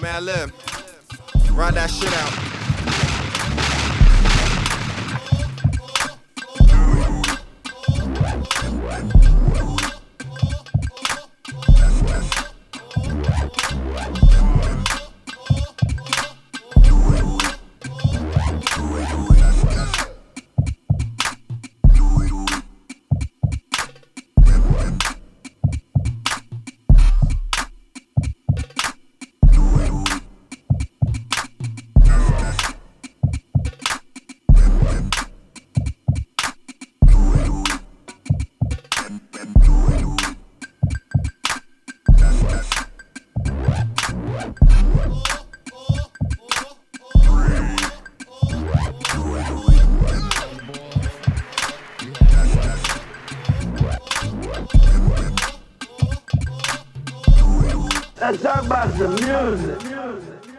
Man, live. Run that shit out. Let's talk about some music.